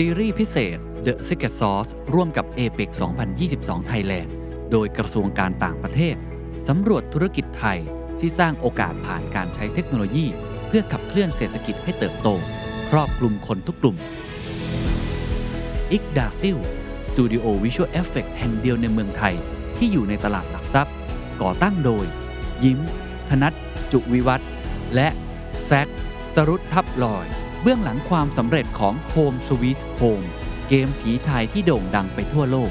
ซีรีส์พิเศษ The Secret Sauce ร่วมกับ APEC 2022 Thailand โดยกระทรวงการต่างประเทศ สำรวจธุรกิจไทยที่สร้างโอกาสผ่านการใช้เทคโนโลยี เพื่อขับเคลื่อนเศรษฐกิจให้เติบโต ครอบคลุมคนทุกกลุ่ม Yggdrazil สตูดิโอ visual effect แห่งเดียวในเมืองไทย ที่อยู่ในตลาดหลักทรัพย์ ก่อตั้งโดย ยิ้ม ธนัทจุวิวัฒและแซคสรุตทับลอย เบื้องหลังความสำเร็จของ Home Sweet Home เกมผีไทยที่โด่งดังไปทั่วโลก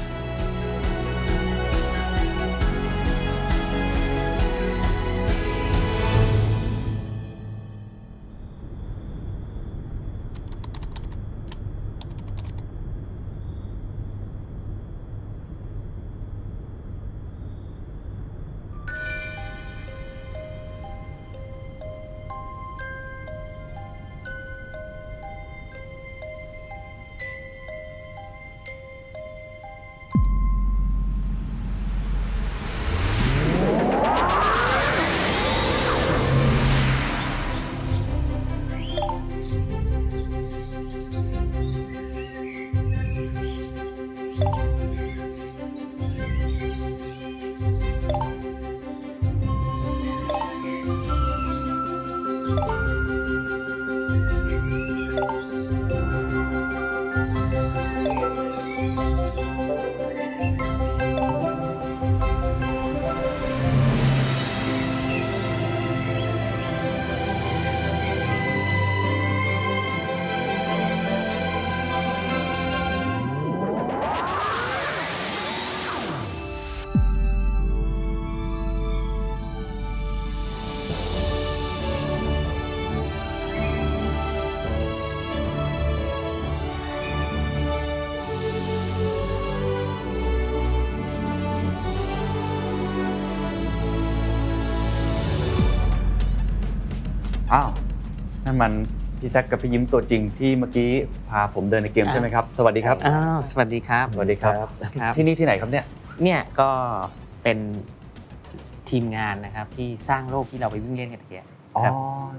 อ้าวนั่นมันพี่แซคกับพี่ยิ้มตัวจริงที่เมื่อกี้พาผมเดินในเกมใช่ไหมครับ สวัสดีครับ อ้าวสวัสดีครับสวัสดีครับ ครับ ที่นี่ที่ไหนครับเนี่ย เนี่ยก็เป็นทีมงานนะครับที่สร้างโลกที่เราไปวิ่งเล่นกันเมื่อกี้อ๋อ ครับ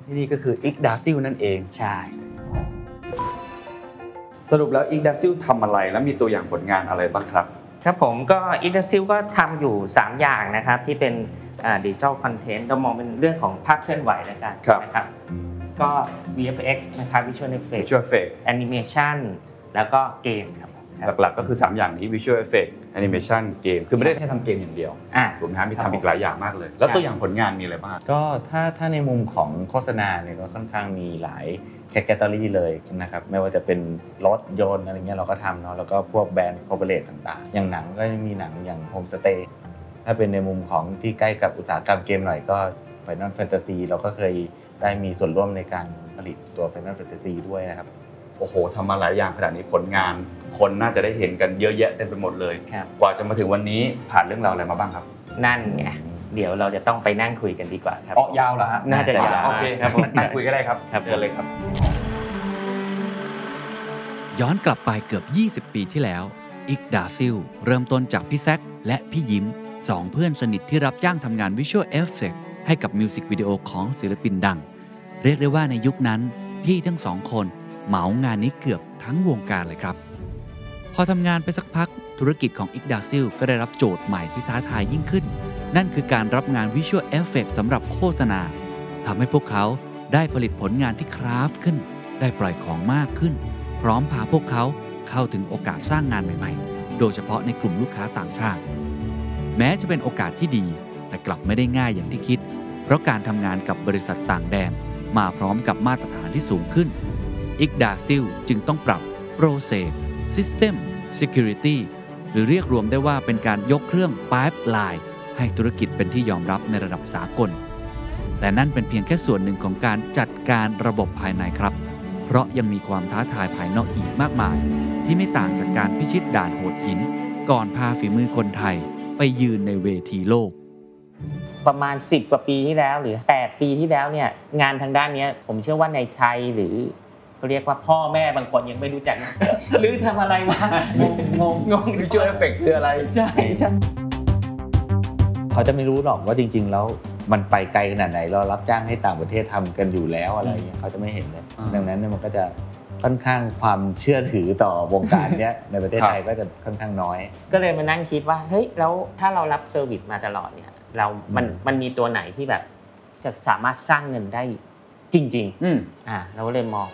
ที่นี่ก็คือ Yggdrazil นั่นเอง ใช่ สรุปแล้วอิกดาซิลทำอะไรและมีตัวอย่างผลงานอะไรบ้างครับ ครับผมก็ Yggdrazil ก็ทำอยู่ 3 อย่างนะครับที่เป็น digital content เรามองเป็นเรื่องของภาพเคลื่อนไหวแล้วกันครับนะครับก็ VFX นะครับ Visual Effects Visual Effect Animation แล้วก็เกมครับครับหลักๆก็คือ 3 อย่างนี้ Visual Effect Animation เกมคือไม่ได้แค่ทำเกมอย่างเดียวอะถูกไหมครับมีครับทำอีกหลายอย่างมากเลย แล้วใช่ตัวอย่างผลงานมีอะไรบ้างก็ถ้าถ้าในมุมของโฆษณาเนี่ยก็ค่อนข้างมีหลายแคตตาล็อกเลยนะครับไม่ว่าจะเป็นรถยนต์อะไรเงี้ยเราก็ทำเนาะแล้วก็พวกแบรนด์ corporate ต่างๆ อย่างหนังก็จะมีหนังอย่าง Homestay ถ้าเป็นในมุมของที่ใกล้กับอุตสาหกรรมเกมหน่อยก็ Final Fantasy เราก็เคยได้มีส่วนร่วมในการผลิตตัว Final Fantasy ด้วยนะครับ โอ้โหทำมาหลายอย่างขนาดนี้ผลงาน คนน่าจะได้เห็นกันเยอะแยะเต็มไปหมดเลย ครับ กว่าจะมาถึงวันนี้ผ่านเรื่องราวอะไรมาบ้างครับนั่นไงเดี๋ยวเราจะต้องไปนั่งคุยกันดีกว่าครับ อ๋อยาวเหรอฮะน่าจะยาวโอเคครับผมนั่งคุยก็ได้ครับครับ เชิญเลยครับ ย้อนกลับไปเกือบ 20 ปีที่แล้ว Yggdrazil เริ่มต้นจากพี่แซคและพี่ยิ้ม สองเพื่อนสนิทที่รับจ้างทำงาน visual effect ให้กับมิวสิกวิดีโอของศิลปินดัง เรียกได้ว่าในยุคนั้น พี่ทั้งสองคนเหมางานนี้เกือบทั้งวงการเลยครับ พอทำงานไปสักพักธุรกิจของ Yggdrazil ก็ได้รับโจทย์ใหม่ที่ท้าทายยิ่งขึ้น นั่นคือการรับงาน visual effect สำหรับโฆษณาทำให้พวกเขาได้ผลิตผลงานที่คราฟต์ขึ้น ได้ปล่อยของมากขึ้น พร้อมพาพวกเขาเข้าถึงโอกาสสร้างงานใหม่ ๆ โดยเฉพาะในกลุ่มลูกค้าต่างชาติ แม้จะเป็นโอกาสที่ดี แต่กลับไม่ได้ง่ายอย่างที่คิด เพราะการทำงานกับบริษัทต่างแดน มาพร้อมกับมาตรฐานที่สูงขึ้นอิกดาซิลจึงต้องปรับ Process System Security หรือเรียกรวมได้ว่าเป็นการยกเครื่อง Pipeline ให้ธุรกิจเป็นที่ยอมรับในระดับสากล แต่นั่นเป็นเพียงแค่ส่วนหนึ่งของการจัดการระบบภายในครับ เพราะยังมีความท้าทายภายนอกอีกมากมาย ที่ไม่ต่างจากการพิชิตด่านโหดหิน ก่อนพาฝีมือคนไทย ไปยืนในเวทีโลก ประมาณ 10 กว่าปีที่แล้วหรือ 8 ปีที่แล้วเนี่ยงานทางด้านเนี้ยผมเชื่อว่าในไทยหรือเขาเรียกว่าพ่อแม่บางคนยังไม่รู้จัก หรือทำอะไรมางงงงงง visual effect คืออะไร ใช่ใช่เขาจะไม่รู้หรอกว่าจริง ๆ แล้วมันไปไกลขนาดไหนเรารับจ้างให้ต่างประเทศทำกันอยู่แล้วอะไรเงี้ยเขาจะไม่เห็นเลยอ่าดังนั้นเนี่ยมันก็จะ ค่อนข้างความเชื่อถือต่อวงการเนี้ยในประเทศไทยก็จะค่อนข้างน้อย ก็เลยมานั่งคิดว่าเฮ้ยแล้วถ้าเรารับ service มาตลอดเนี่ยเรามันอืมมันมีตัวไหนที่แบบ จะสามารถสร้างเงินได้จริงอืมๆอ่าเราก็เลยมอง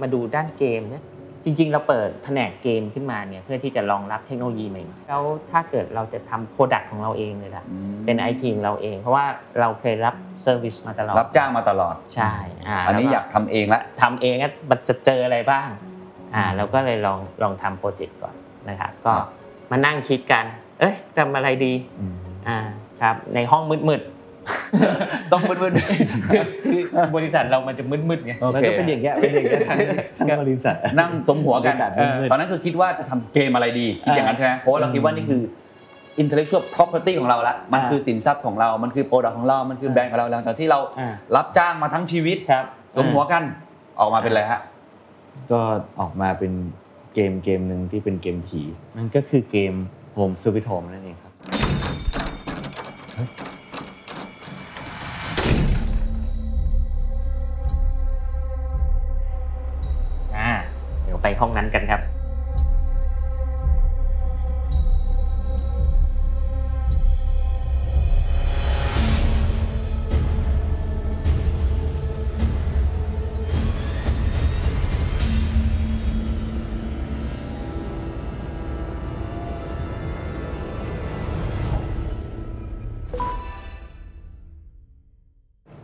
มาดูด้านเกมเนี่ย จริง ๆ เราเปิดแผนกเกมขึ้นมาเนี่ยเพื่อที่จะรองรับเทคโนโลยีใหม่ๆแล้วถ้าเกิดเราจะทำ product ของเราเองเลยล่ะ เป็น IP ของเราเอง เพราะว่าเราเคยรับ service มาตลอด รับจ้างมาตลอด ใช่อ่าอันนี้แล้วอยากทำเองละทำเองอะมันจะเจออะไรบ้างอ่าเราก็เลยลองลองทำ project ก่อนนะครับก็ครับมานั่งคิดกัน เอ้ยทำอะไรดีอ่าครับในห้องมืด ต้องมืดๆคือคือบริษัทเรามันจะมืดๆไงๆโอมันเคก็เป็นอย่างเงี้ยเป็นอย่างเงี้ยทั้งทั้งบริษัทนั่งสมหัวกันบรรยากาศเออมืดๆตอนนั้นคือคิดว่าจะทำเกมอะไรดีคิดอย่างนั้นใช่ไหมเพราะว่าเราคิดว่านี่คือ intellectual property ของเราละมันอ่าคือสินทรัพย์ของเรา มันคือโปรดักต์ของเรา มันคือแบรนด์ของเราหลังจากที่เราอ่ารับจ้างมาทั้งชีวิตครับสมหัวกันออกมาเป็นอะไรฮะก็ออกมาเป็นเกมเกมหนึ่งที่เป็นเกมผีมันก็คือเกม Home Sweet Home นั่นเองครับ ห้องนั้นกันครับ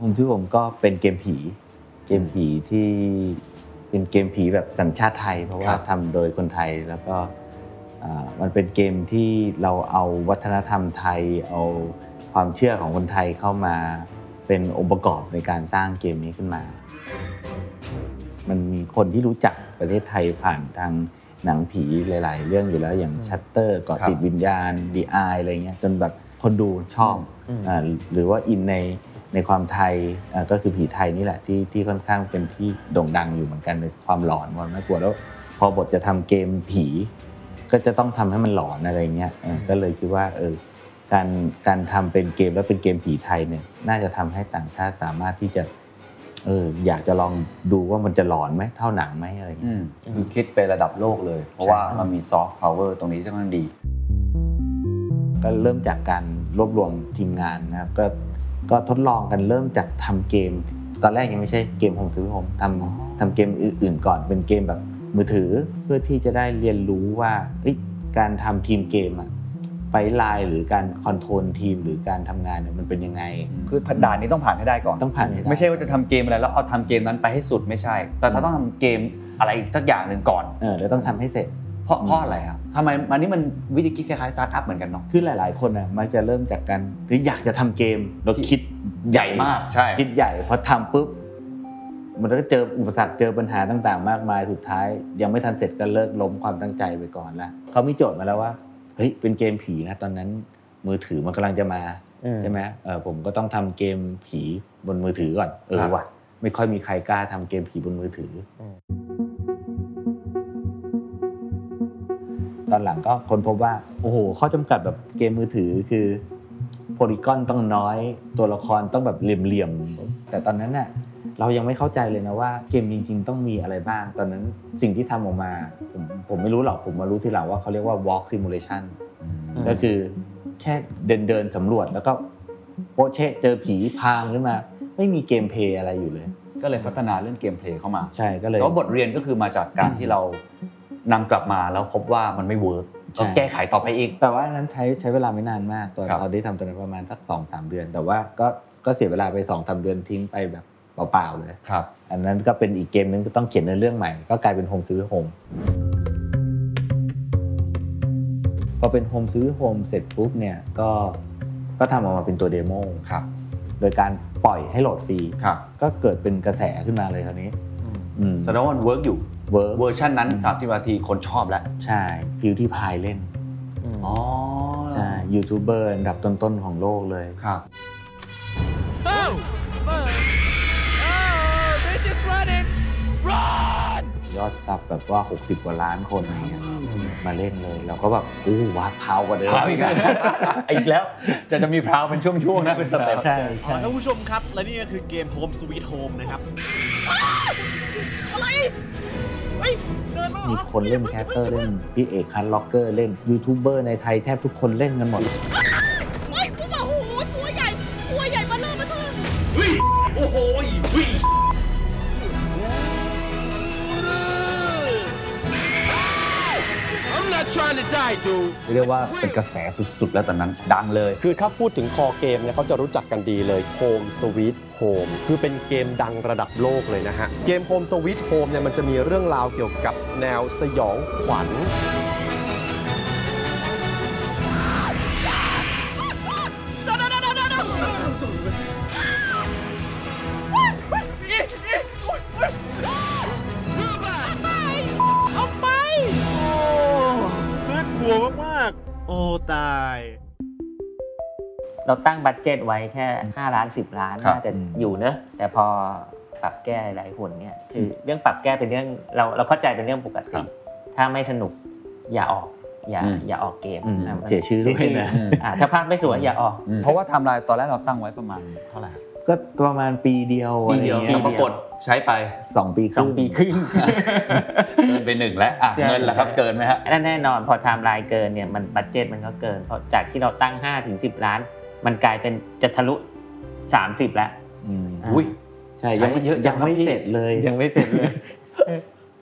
ผมชื่อผมก็เป็นเกมผี เกมผีที่ เป็นเกมผีแบบสัญชาติไทย เพราะว่าครับทำโดยคนไทยแล้วก็อ่ามันเป็นเกมที่เราเอาวัฒนธรรมไทย เอาความเชื่อของคนไทยเข้ามาเป็นองค์ประกอบในการสร้างเกมนี้ขึ้นมา มันมีคนที่รู้จักประเทศไทยผ่านทางหนังผีหลาย ๆ เรื่องอยู่แล้วอย่างชัตเตอร์เกาะติดวิญญาณดีไออะไรเงี้ยจนแบบคนดูชอบอืมอ่าหรือว่าอินใน ในความไทยอ่าก็คือผีไทยนี่แหละที่ที่ค่อนข้างเป็นที่โด่งดังอยู่เหมือนกันในความหลอนความน่ากลัวแล้ว พอบทจะทำเกมผี ก็จะต้องทำให้มันหลอนอะไรเงี้ยเออก็เลยคิดว่าเออการการทำเป็นเกมแล้วเป็นเกมผีไทยเนี่ยน่าจะทำให้ต่างชาติสามารถที่จะเอออยากจะลองดูว่ามันจะหลอนไหมเท่าหนังไหมอะไรเงี้ยอืมคือคิดไประดับโลกเลย เพราะว่ามันมีซอฟต์พาวเวอร์ตรงนี้ที่ค่อนข้างดี ก็เริ่มจากการรวบรวมทีมงานนะครับก็ ก็ทดลองกันเริ่มจากทำเกม ตอนแรกยังไม่ใช่เกม Home Sweet Home ทำทำเกมอื่นๆก่อนเป็นเกมแบบมือถือเพื่อที่จะได้เรียนรู้ว่าเอ้ยการทำทีมเกมอะ pipeline หรือการ control ทีมหรือการทำงานเนี่ยมันเป็นยังไง คือด่านนี้ต้องผ่านให้ได้ก่อนต้องผ่านให้ได้ไม่ใช่ว่าจะทำเกมอะไรแล้วเอาทำเกมนั้นไปให้สุดไม่ใช่ แต่ถ้าต้องทำเกมอะไรสักอย่างหนึ่งก่อนเออแล้วต้องทำให้เสร็จ เพราะเพราะอะไรครับ ทำไมอันนี้มันวิธีคิดคล้ายๆสตาร์ทอัพเหมือนกันเนาะ คือหลายๆ คนอะมักจะเริ่มจากการหรืออยากจะทำเกมเราคิดใหญ่มากใช่ คิดใหญ่พอทำปุ๊บมันก็เจออุปสรรคเจอปัญหาต่างๆ มากมายสุดท้าย ยังไม่ทันเสร็จก็เลิกล้มความตั้งใจไปก่อนละเขามีโจทย์มาแล้วว่าเฮ้ยเป็นเกมผีนะตอนนั้น มือถือมันกำลังจะมาอืม ใช่ไหมเออผมก็ต้องทำเกมผีบนมือถือก่อนเออครับว่ะไม่ค่อยมีใครกล้าทำเกมผีบนมือถือ ตอนหลังก็ค้นพบว่า โอ้โห ข้อจำกัดแบบเกมมือถือคือ polygon ต้องน้อยตัวละครต้องแบบเหลี่ยมๆ แต่ตอนนั้นน่ะเรายังไม่เข้าใจเลยนะว่าเกมจริง ๆ ต้องมีอะไรบ้าง ตอนนั้นสิ่งที่ทำออกมาผมผมไม่รู้หรอกผมมารู้ทีหลังว่าเขาเรียกว่า walk simulation ก็คือแค่เดินเดินๆสำรวจแล้วก็โป๊ะเชะเจอผีพางขึ้นมา ไม่มี gameplay อะไรอยู่เลย ก็เลยพัฒนาเรื่อง gameplay เข้ามาใช่ก็เลยแต่ว่าบทเรียนก็คือมาจากการที่เรา นำกลับมาแล้วพบว่ามันไม่ work ใช่ก็แก้ไขต่อไปอีก แต่ว่าอันนั้นใช้ใช้เวลาไม่นานมากตอนครับตอนที่ทำตอนนั้นประมาณสักสองสามเดือน แต่ว่าก็ก็เสียเวลาไปสองสามเดือนทิ้งไปแบบเปล่าๆเลยครับ อันนั้นก็เป็นอีกเกมนึงก็ต้องเขียนเนื้อเรื่องใหม่ ก็กลายเป็น Home Sweet Home พอเป็น Home Sweet Home เสร็จปุ๊บเนี่ยก็ก็ทำออกมาเป็นตัว demo ครับ โดยการปล่อยให้โหลดฟรีครับ ก็เกิดเป็นกระแสขึ้นมาเลยคราวนี้อืมแสดงว่ามัน work อยู่ work เวอร์ชันนั้น 30นาทีคนชอบแล้ว ใช่ PewDiePie เล่นอ๋อใช่ยูทูบเบอร์อันดับต้นๆของโลกเลยครับยอด sub แบบว่า 60 กว่าล้านคนอะไรเงี้ยมาเล่นเลย เราก็แบบอู้ว้าพาวกว่าเดิมพราวอีกแล้วอีกแล้วจะจะมี proud เป็นช่วงๆนะเป็น step ใช่เอาใช่ละท่านผู้ชมครับ และนี่ก็คือเกม Home Sweet Home นะครับอะไร เฮ้ยเดินมามีคนเล่น caster เล่นพี่เอก Heartrocker เล่นยูทูบเบอร์ในไทยแทบทุกคนเล่นกันหมด เรียกว่าเป็นกระแสสุดๆ แล้วตอนนั้นดังเลย คือถ้าพูดถึงคอเกมเนี่ยเขาจะรู้จักกันดีเลย Home Sweet Home คือเป็นเกมดังระดับโลกเลยนะฮะ เกม Home Sweet Home เนี่ยมันจะมีเรื่องราวเกี่ยวกับแนวสยองขวัญ เราตั้ง budget ไว้แค่ 5 ล้าน 10 ล้านครับน่าจะอืมอยู่เนอะแต่พอปรับแก้หลายๆคนเนี่ยคือเรื่องปรับแก้เป็นเรื่องเราเราเข้าใจเป็นเรื่องปกติ ถ้าไม่สนุกอย่าออกอย่าอืมอย่าออกเกมอืมนะเสียชื่อด้วยเสียนะอ่าถ้าภาพไม่สวยอย่าออก เพราะว่าไทม์ไลน์ตอนแรกเราตั้งไว้ประมาณเท่าไหร่ครับก็ประมาณปีเดียวปีเดียวอะไรปีงี้เดียวปรากฏใช้ไปสองปีครึ่งสองปีครึ่งเกินไปหนึ่งแล้วอะใช่เงินล่ะครับใช่เกินไหมฮะนั่นแน่นอนพอไทม์ไลน์เกินเนี่ยมัน budget มันก็เกินเพราะจากที่เราตั้ง5ถึง10 ล้าน มันกลายเป็นจะทะลุ 30 แล้วอืมอ่าอุ้ยใช่ยังใช้เยอะจัยังงครับไม่พี่เสร็จเลยยังไม่เสร็จเลย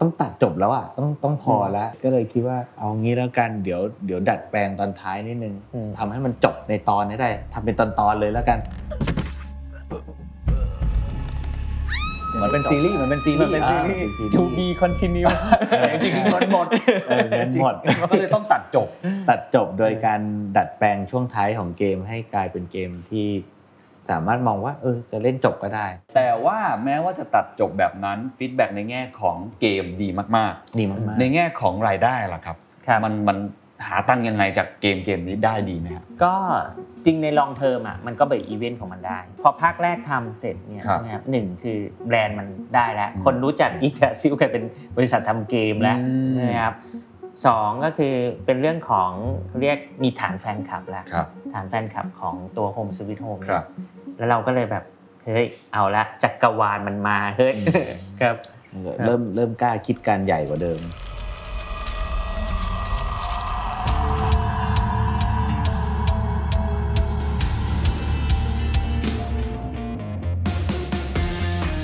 ต้องตัดจบแล้วอะต้องต้องพอแล้ว ก็เลยคิดว่าเอางี้แล้วกันเดี๋ยวเดี๋ยวดัดแปลงตอนท้ายนิดนึงอืมทำให้มันจบในตอนนี้ได้ทำเป็นตอนตอนๆเลยแล้วกัน เหมือนเป็นซีรีส์เหมือนเป็นซีรีมันส์เป็นซีรีส์อ่า to be continue จริงๆเงินหมดเออเงินหมดก็เลยต้องตัดจบ ตัดจบโดยการดัดแปลงช่วงท้ายของเกมให้กลายเป็นเกมที่สามารถมองว่าเออจะเล่นจบก็ได้ แต่ว่าแม้ว่าจะตัดจบแบบนั้น feedback ในแง่ของเกมดีมากดีมากๆ ในแง่ของรายได้ล่ะครับครับมันมัน หาตังค์ยังไงจากเกมเกมนี้ได้ดีไหมครับ ก็จริงใน long term อะมันก็ break even ของมันได้ พอภาคแรกทำเสร็จเนี่ยครับใช่ไหมครับหนึ่งคือแบรนด์มันได้แล้วอืมคนรู้จัก Yggdrazil กลายเป็นบริษัททำเกมแล้วอืมใช่ไหมครับสองก็คือเป็นเรื่องของเรียกมีฐานแฟนคลับแล้วครับฐานแฟนคลับของตัว Home Sweet Home ครับแล้วเราก็เลยแบบเฮ้ยเอาละจักรวาลมันมาเฮ้ยครับเริ่มเริ่มกล้าคิดการใหญ่กว่าเดิม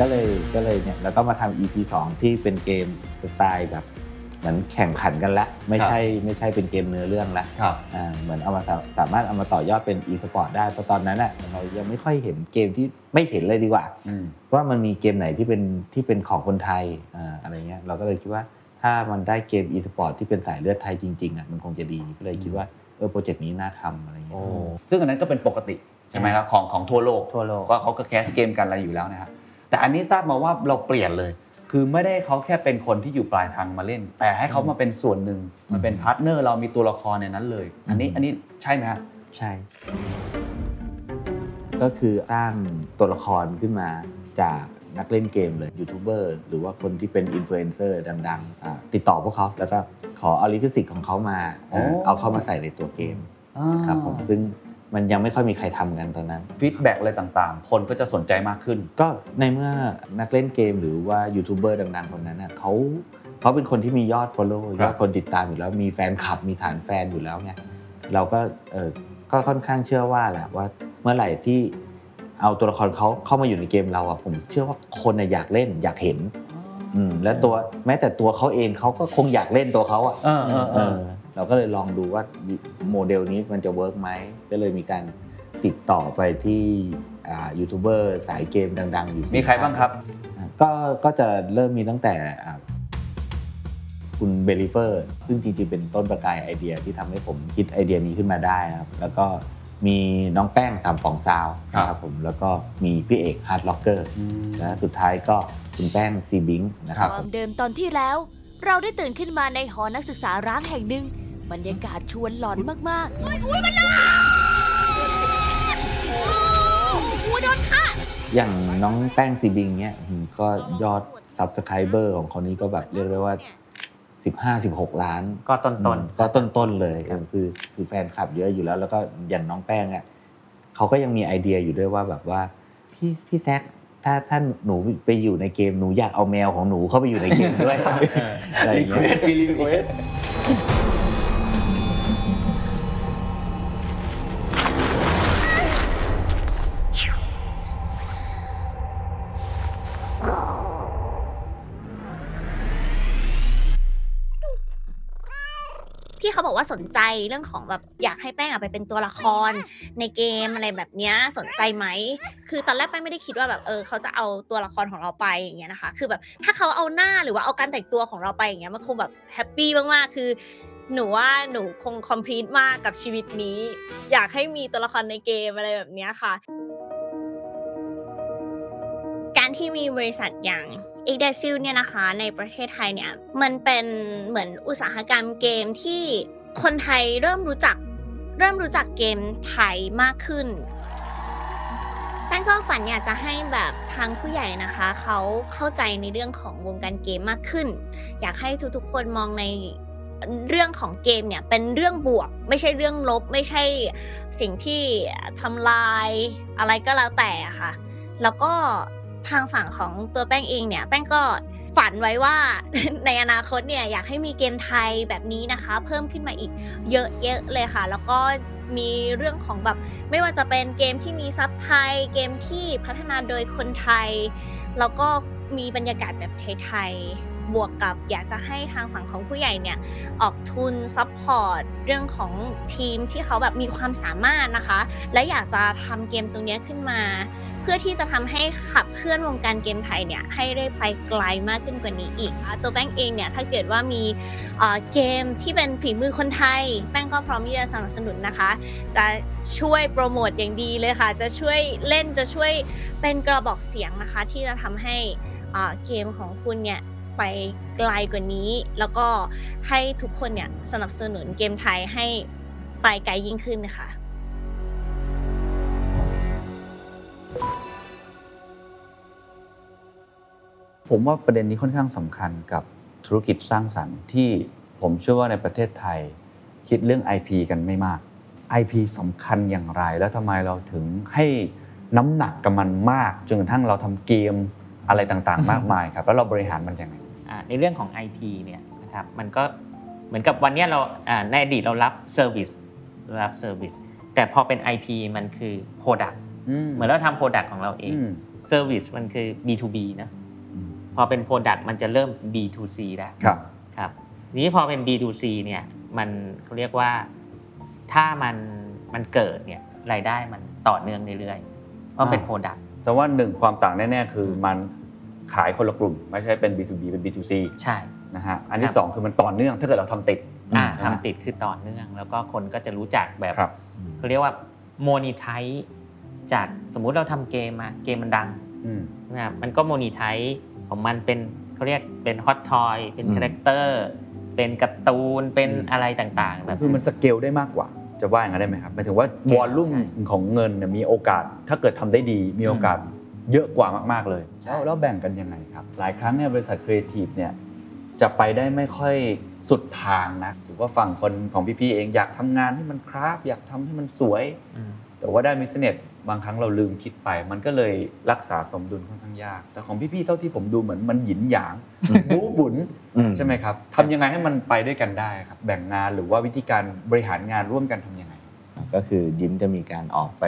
ก็เลยก็เลยเนี่ยแล้วก็มาทำ EP 2 ที่เป็นเกมสไตล์แบบเหมือนแข่งขันกันละไม่ใช่ไม่ใช่เป็นเกมเนื้อเรื่องละครับ อ่าเหมือนเอามาสาสามารถเอามาต่อยอดเป็น e-sport ได้เพราะตอนนั้นน่ะเรายังไม่ค่อยเห็นเกมที่ไม่เห็นเลยดีกว่า อืม ว่ามันมีเกมไหนที่เป็นที่เป็นของคนไทยอ่าอะไรเงี้ยเราก็เลยคิดว่าถ้ามันได้เกม e-sport ที่เป็นสายเลือดไทยจริงๆอะมันคงจะดีก็เลยคิดว่าเออโปรเจกต์นี้น่าทำอะไรเงี้ยซึ่งอันนั้นก็เป็นปกติใช่ไหมครับของของทั่วโลกทั่วโลก ก็เขาก็ cast เกมกันอะไรอยู่แล้วนะครับ แต่อันนี้ทราบมาว่าเราเปลี่ยนเลย คือไม่ได้เขาแค่เป็นคนที่อยู่ปลายทางมาเล่น แต่ให้เขามาเป็นส่วนหนึ่งมันเป็น partner เรามีตัวละครในนั้นเลย อันนี้อันนี้ใช่ไหมครับใช่ ก็คือสร้างตัวละครขึ้นมาจากนักเล่นเกมเลยยูทูบเบอร์หรือว่าคนที่เป็นอินฟลูเอนเซอร์ดังๆอ่าติดต่อพวกเขาแล้วก็ขอเอาลิขสิทธิ์ของเขามาอ๋อเอาเข้ามาใส่ในตัวเกมครับผมซึ่ง มันยังไม่ค่อยมีใครทำกันตอนนั้น feedback อะไรต่างๆ คนก็จะสนใจมากขึ้น ก็ในเมื่อนักเล่นเกมหรือว่ายูทูบเบอร์ดังๆ คนนั้นน่ะเขาเขาเป็นคนที่มียอด Follow ครับยอดคนติดตามอยู่แล้วมีแฟนคลับมีฐานแฟนอยู่แล้วไงเราก็เออก็ค่อนข้างเชื่อว่าแหละว่าเมื่อไหร่ที่เอาตัวละครเขาเข้ามาอยู่ในเกมเราอะผมเชื่อว่าคนน่ะอยากเล่นอยากเห็นอืมและตัวแม้แต่ตัวเขาเองเขาก็คงอยากเล่นตัวเขาอะ เออเออเออเออเราก็เลยลองดูว่าโมเดลนี้มันจะ work ไหมก็เลยมีการติดต่อไปที่อ่ายูทูบเบอร์สายเกมดัง ๆ อยู่สี่มีใครบ้างครับ ก็ก็จะเริ่มมีตั้งแต่อ่าคุณ Bay Riffer ซึ่งจริง ๆ เป็นต้นประกายไอเดียที่ทำให้ผมคิดไอเดียนี้ขึ้นมาได้นะครับ แล้วก็มีน้องแป้งตามปองซาวครับนะครับผมแล้วก็มีพี่เอก Heartrocker และสุดท้ายก็คุณแป้ง zbing นะครับความเดิมตอนที่แล้ว เราได้ตื่นขึ้นมาในหอนักศึกษาร้างแห่งหนึ่ง บรรยากาศชวนหลอนมากๆอุ้ยมันเลยโอ้ยโดนฆ่าอย่างน้องแป้ง zbing เนี่ยอืมก็ยอด subscriber ของคนนี้ก็แบบเรียกได้ว่า15-16 ล้าน ก็ต้นต้นอืมก็ต้นๆเลยครับคือคือแฟนคลับเยอะอยู่แล้ว แล้วก็อย่างน้องแป้งอะเขาก็ยังมีไอเดียอยู่ด้วยว่าแบบว่าพี่พี่แซคถ้าถ้าหนูไปอยู่ในเกมหนูอยากเอาแมวของหนูเข้าไปอยู่ในเกมด้วยอะไรอย่างเงี้ย วสพี่เขาบอกว่าสนใจเรื่องของแบบอยากให้แป้งอะไปเป็นตัวละครในเกมอะไรแบบเนี้ยสนใจไหม คือตอนแรกแป้งไม่ได้คิดว่าแบบเออเขาจะเอาตัวละครของเราไปอย่างเงี้ยนะคะ คือแบบถ้าเขาเอาหน้าหรือว่าเอาการแต่งตัวของเราไปอย่างเงี้ยมันคงแบบ happy มากๆคือ หนูว่าหนูคง complete มากกับชีวิตนี้ อยากให้มีตัวละครในเกมอะไรแบบเนี้ยค่ะ การที่มีบริษัทอย่าง Yggdrazil เนี่ยนะคะในประเทศไทยเนี่ยมันเป็นเหมือนอุตสาหกรรมเกมที่ คนไทยเริ่มรู้จัก เริ่มรู้จักเกมไทยมากขึ้นแป้งก็ฝันอยากจะให้แบบทางผู้ใหญ่นะคะ เขาเข้าใจในเรื่องของวงการเกมมากขึ้น อยากให้ทุกๆคนมองในเรื่องของเกมเนี่ยเป็นเรื่องบวก ไม่ใช่เรื่องลบ ไม่ใช่สิ่งที่ทำลายอะไรก็แล้วแต่ค่ะ แล้วก็ทางฝั่งของตัวแป้งเองเนี่ย แป้งก็ ฝันไว้ว่าในอนาคตเนี่ยอยากให้มีเกมไทยแบบนี้นะคะ เพิ่มขึ้นมาอีกเยอะๆเลยค่ะ แล้วก็มีเรื่องของแบบไม่ว่าจะเป็นเกมที่มีซับไทย เกมที่พัฒนาโดยคนไทย แล้วก็มีบรรยากาศแบบไทยๆบวกกับอยากจะให้ทางฝั่งของผู้ใหญ่เนี่ยออกทุน support เรื่องของทีมที่เขาแบบมีความสามารถนะคะ และอยากจะทำเกมตรงนี้ขึ้นมา เพื่อที่จะทำให้ขับเคลื่อนวงการเกมไทยเนี่ยให้ได้ไปไกลมากขึ้นกว่านี้อีกอะตัวแป้งเองเนี่ยถ้าเกิดว่ามีเกมที่เป็นฝีมือคนไทย แป้งก็พร้อมที่จะสนับสนุนนะคะ จะช่วยโปรโมทอย่างดีเลยค่ะ จะช่วยเล่นจะช่วยเป็นกระบอกเสียงนะคะ ที่จะทำให้เกมของคุณเนี่ยไปไกลกว่านี้ แล้วก็ให้ทุกคนเนี่ยสนับสนุนเกมไทยให้ไปไกลยิ่งขึ้นนะคะ ผมว่าประเด็นนี้ค่อนข้างสำคัญกับธุรกิจสร้างสรรค์ที่ผมเชื่อว่าในประเทศไทย คิดเรื่อง IP กันไม่มาก IP สำคัญอย่างไร แล้วทำไมเราถึงให้น้ำหนักกับมันมากจนกระทั่งเราทำเกมอะไรต่างๆ มากมายครับ แล้วเราบริหารมันยังไงอ่าในเรื่องของ IP เนี่ยนะครับมันก็เหมือนกับวันเนี้ยเราอ่าในอดีตเรารับ service เรารับ service แต่พอเป็น IP มันคือ Product เหมือนเราทำ Product ของเราเองอืม service มันคือ B2B นะอืม พอเป็น Product มันจะเริ่ม B2C ได้ครับครับทีนี้พอเป็น B2C เนี่ยมันเขาเรียกว่าถ้ามันมันเกิดเนี่ยรายได้มันต่อเนื่องเรื่อยๆเพราะเป็นอ่า Product แสดงว่าหนึ่งความต่างแน่ๆ คือมันขายคนละกลุ่ม ไม่ใช่เป็น B2B เป็น B2C ใช่นะฮะอันที่ครับสองคือมันต่อเนื่องถ้าเกิดเราทำติดอ่าใช่ไหมทำติดคือต่อเนื่อง แล้วก็คนก็จะรู้จักแบบครับเขาเรียกว่า monetize จากสมมุติเราทำเกมมาเกมมันดังอืมนะครับมันก็ monetize ของมันเป็นเขาเรียกเป็น hot toy เป็นอืม character เป็นการ์ตูนเป็นอืมอะไรต่างๆแบบคือมันสเกลได้มากกว่า จะว่าอย่างนั้นได้ไหมครับหมายถึงว่า scale volume ใช่ของเงินเนี่ยมีโอกาสถ้าเกิดทำได้ดีมีโอกาสเยอะกว่ามากๆเลยใช่แล้วแล้วแบ่งกันยังไงครับ หลายครั้งเนี่ยบริษัทครีเอทีฟเนี่ยจะไปได้ไม่ค่อยสุดทางนะหรือว่าฝั่งคนของพี่ๆเองอยากทำงานให้มัน craft อยากทำให้มันสวยอืมแต่ว่าไอ้ business บางครั้งเราลืมคิดไป มันก็เลยรักษาสมดุลค่อนข้างยาก แต่ของพี่ๆเท่าที่ผมดูเหมือนมันหยินหยางบู๊บุ๋นอืมใช่ไหมครับทำยังไงให้มันไปด้วยกันได้ครับ แบ่งงานหรือว่าวิธีการบริหารงานร่วมกันทำยังไง ก็คือยิ้มจะมีการออกไป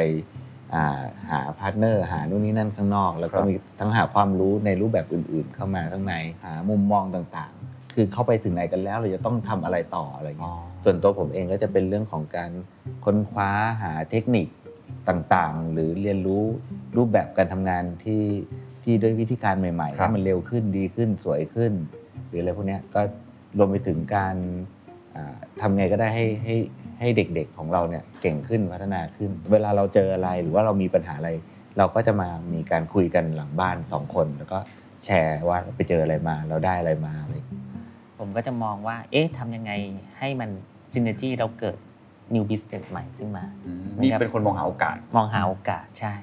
อ่าหา partner หานู่นนี่นั่นข้างนอก แล้วก็รับมีทั้งหาความรู้ในรูปแบบอื่น ๆ เข้ามาข้างในหามุมมองต่างๆ คือเข้าไปถึงไหนกันแล้วเราจะต้องทำอะไรต่ออะไรเงี้ยส่วนตัวผมเองก็จะเป็นเรื่องของการค้นคว้าหาเทคนิค ต่างๆ หรือเรียนรู้รูปแบบการทำงานที่ที่ด้วยวิธีการใหม่ๆครับให้มันเร็วขึ้นดีขึ้นสวยขึ้น หรืออะไรพวกเนี้ยก็รวมไปถึงการอ่าทำไงก็ได้ให้ให้ให้เด็กๆของเราเนี่ยเก่งขึ้นพัฒนาขึ้น เวลาเราเจออะไรหรือว่าเรามีปัญหาอะไร เราก็จะมามีการคุยกันหลังบ้านสองคน แล้วก็แชร์ว่าไปเจออะไรมาเราได้อะไรมาอะไรผมก็จะมองว่า เอ๊ะทำยังไงให้มันซินเนจีเราเกิด new business ใหม่ขึ้นมาอืมนี่เป็นคนมองหาโอกาส มองหาโอกาสใช่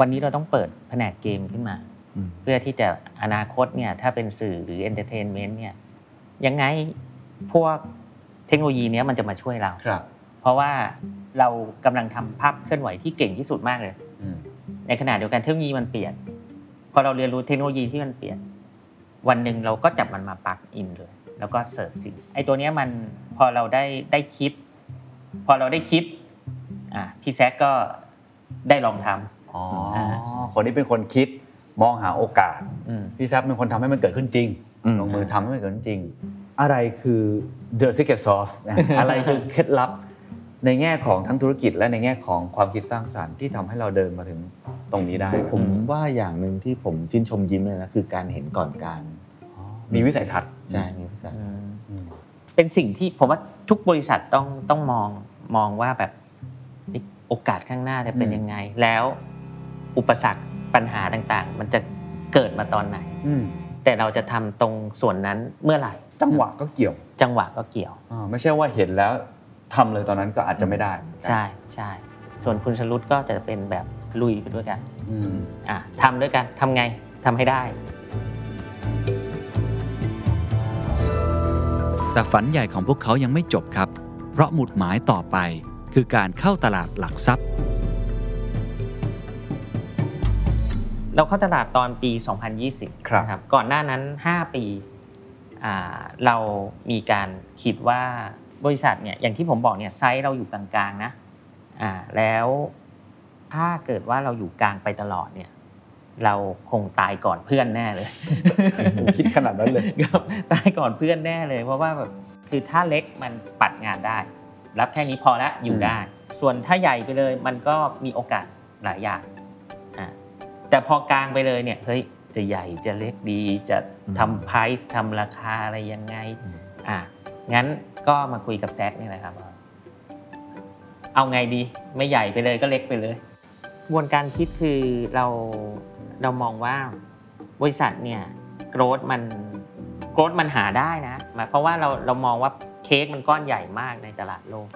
วันนี้เราต้องเปิดแผนกเกมขึ้นมาอืมเพื่อที่จะอนาคตเนี่ยถ้าเป็นสื่อหรือ entertainment เนี่ยยังไงพวกเทคโนโลยีเนี้ยมันจะมาช่วยเราครับ เพราะว่าเรากำลังทำภาพเคลื่อนไหวที่เก่งที่สุดมากเลยอืมในขณะเดียวกันเทคโนโลยีมันเปลี่ยนพอเราเรียนรู้เทคโนโลยีที่มันเปลี่ยน วันหนึ่งเราก็จับมันมา plug in เลย แล้วก็ search สิ่งไอ้ตัวเนี้ยมันพอเราได้ได้คิด พอเราได้คิดอะพี่แซกก็ได้ลองทำอ๋อคนนี้เป็นคนคิดมองหาโอกาสอืมพี่แซปเป็นคนทำให้มันเกิดขึ้นจริงอืมลงมือทำให้มันเกิดขึ้นจริง อะไรคือ the secret sauce นะอะไรคือเคล็ดลับในแง่ของทั้งธุรกิจและในแง่ของความคิดสร้างสรรค์ที่ทำให้เราเดินมาถึงตรงนี้ได้ ผมว่าอย่างหนึ่งที่ผมชื่นชมยิ้มเลยนะคือการเห็นก่อนการ มีวิสัยทัศน์ใช่มีวิสัยเป็นสิ่งที่ผมว่า ทุกบริษัทต้องต้องมองมองว่าแบบโอกาสข้างหน้าจะเป็นยังไง แล้วอุปสรรคปัญหาต่างๆ มันจะเกิดมาตอนไหนอืมแต่เราจะทำตรงส่วนนั้นเมื่อไหร่ จังหวะก็เกี่ยว จังหวะก็เกี่ยวอ่าไม่ใช่ว่าเห็นแล้วทำเลยตอนนั้นก็อาจจะไม่ได้ ใช่ใช่ส่วนคุณชลุดก็จะเป็นแบบลุยไปด้วยกันอืมอะทำด้วยกันทำไงทำให้ได้ แต่ฝันใหญ่ของพวกเขายังไม่จบครับ เพราะหมุดหมายต่อไปคือการเข้าตลาดหลักทรัพย์ เราเข้าตลาดตอนปี 2020ครับนะครับก่อนหน้านั้น 5 ปีอ่าเรามีการคิดว่าบริษัทเนี่ยอย่างที่ผมบอกเนี่ยไซส์เราอยู่กลางๆนะอ่าแล้วถ้าเกิดว่าเราอยู่กลางไปตลอดเนี่ย เราคงตายก่อนเพื่อนแน่เลยคิดขนาดนั้นเลยครับตายก่อนเพื่อนแน่เลย เพราะว่าแบบคือถ้าเล็กมันปัดงานได้ รับแค่นี้พอละอยู่ได้ ส่วนถ้าใหญ่ไปเลยมันก็มีโอกาสหลายอย่างอะแต่พอกลางไปเลยเนี่ยเฮ้ยจะใหญ่จะเล็กดีจะทำไพรซ์ทำราคาอะไรยังไงอะงั้นก็มาคุยกับแซกนี่แหละครับว่าเอาไงดีไม่ใหญ่ไปเลยก็เล็กไปเลยกระบวนการคิดคือเรา เรามองว่าบริษัทเนี่ยโกรดมันโกรดมันหาได้นะหมายเพราะว่าเราเรามองว่าเค้กมันก้อนใหญ่มากในตลาดโลก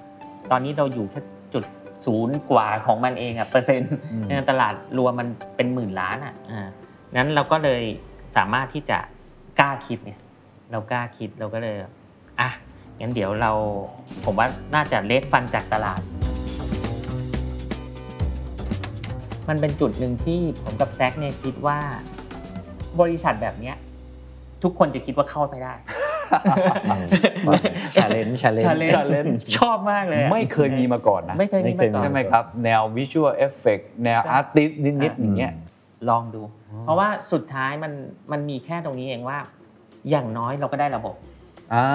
ตอนนี้เราอยู่แค่จุดศูนย์กว่าของมันเองอะเปอร์เซ็นต์ในตลาดรวมมันเป็นหมื่นล้านอะอ่านั้นเราก็เลยสามารถที่จะกล้าคิดเนี่ย เรากล้าคิดเราก็เลยอะงั้นเดี๋ยวเราผมว่าน่าจะเลดฟันจากตลาด มันเป็นจุดหนึ่งที่ผมกับแซกเนี่ยคิดว่า บริษัทแบบเนี้ยทุกคนจะคิดว่าเข้าไม่ได้ challenge challenge challenge challenge ชอบมากเลยอะไม่เคยมีมาก่อนนะ ไม่เคยมีมาก่อนใช่ไหมครับ แนววิชวลเอฟเฟกแนวอาร์ติสนิดๆอย่างเงี้ยลองดู เพราะว่าสุดท้ายมันมันมีแค่ตรงนี้เองว่า อย่างน้อยเราก็ได้ระบบ อ่า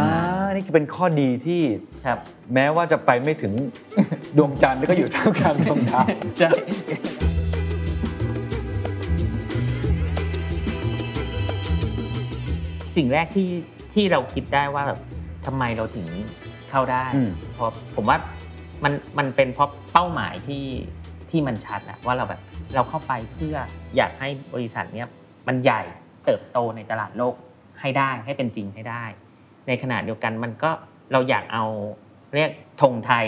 นี่คือเป็นข้อดีที่ครับแม้ว่าจะไปไม่ถึงดวงจันทร์ก็อยู่ท่ามกลางดวงดาวใช่สิ่งแรกที่ที่เราคิดได้ว่าแบบทำไมเราถึงเข้าได้อืมเพราะผมว่ามันมันเป็นเพราะเป้าหมายที่ที่มันชัดนะว่าเราแบบเราเข้าไปเพื่ออยากให้บริษัทเนี้ยมันใหญ่เติบโตในตลาดโลกให้ได้ให้เป็นจริงให้ได้ ในขณะเดียวกันมันก็เราอยากเอาเรียกธงไทย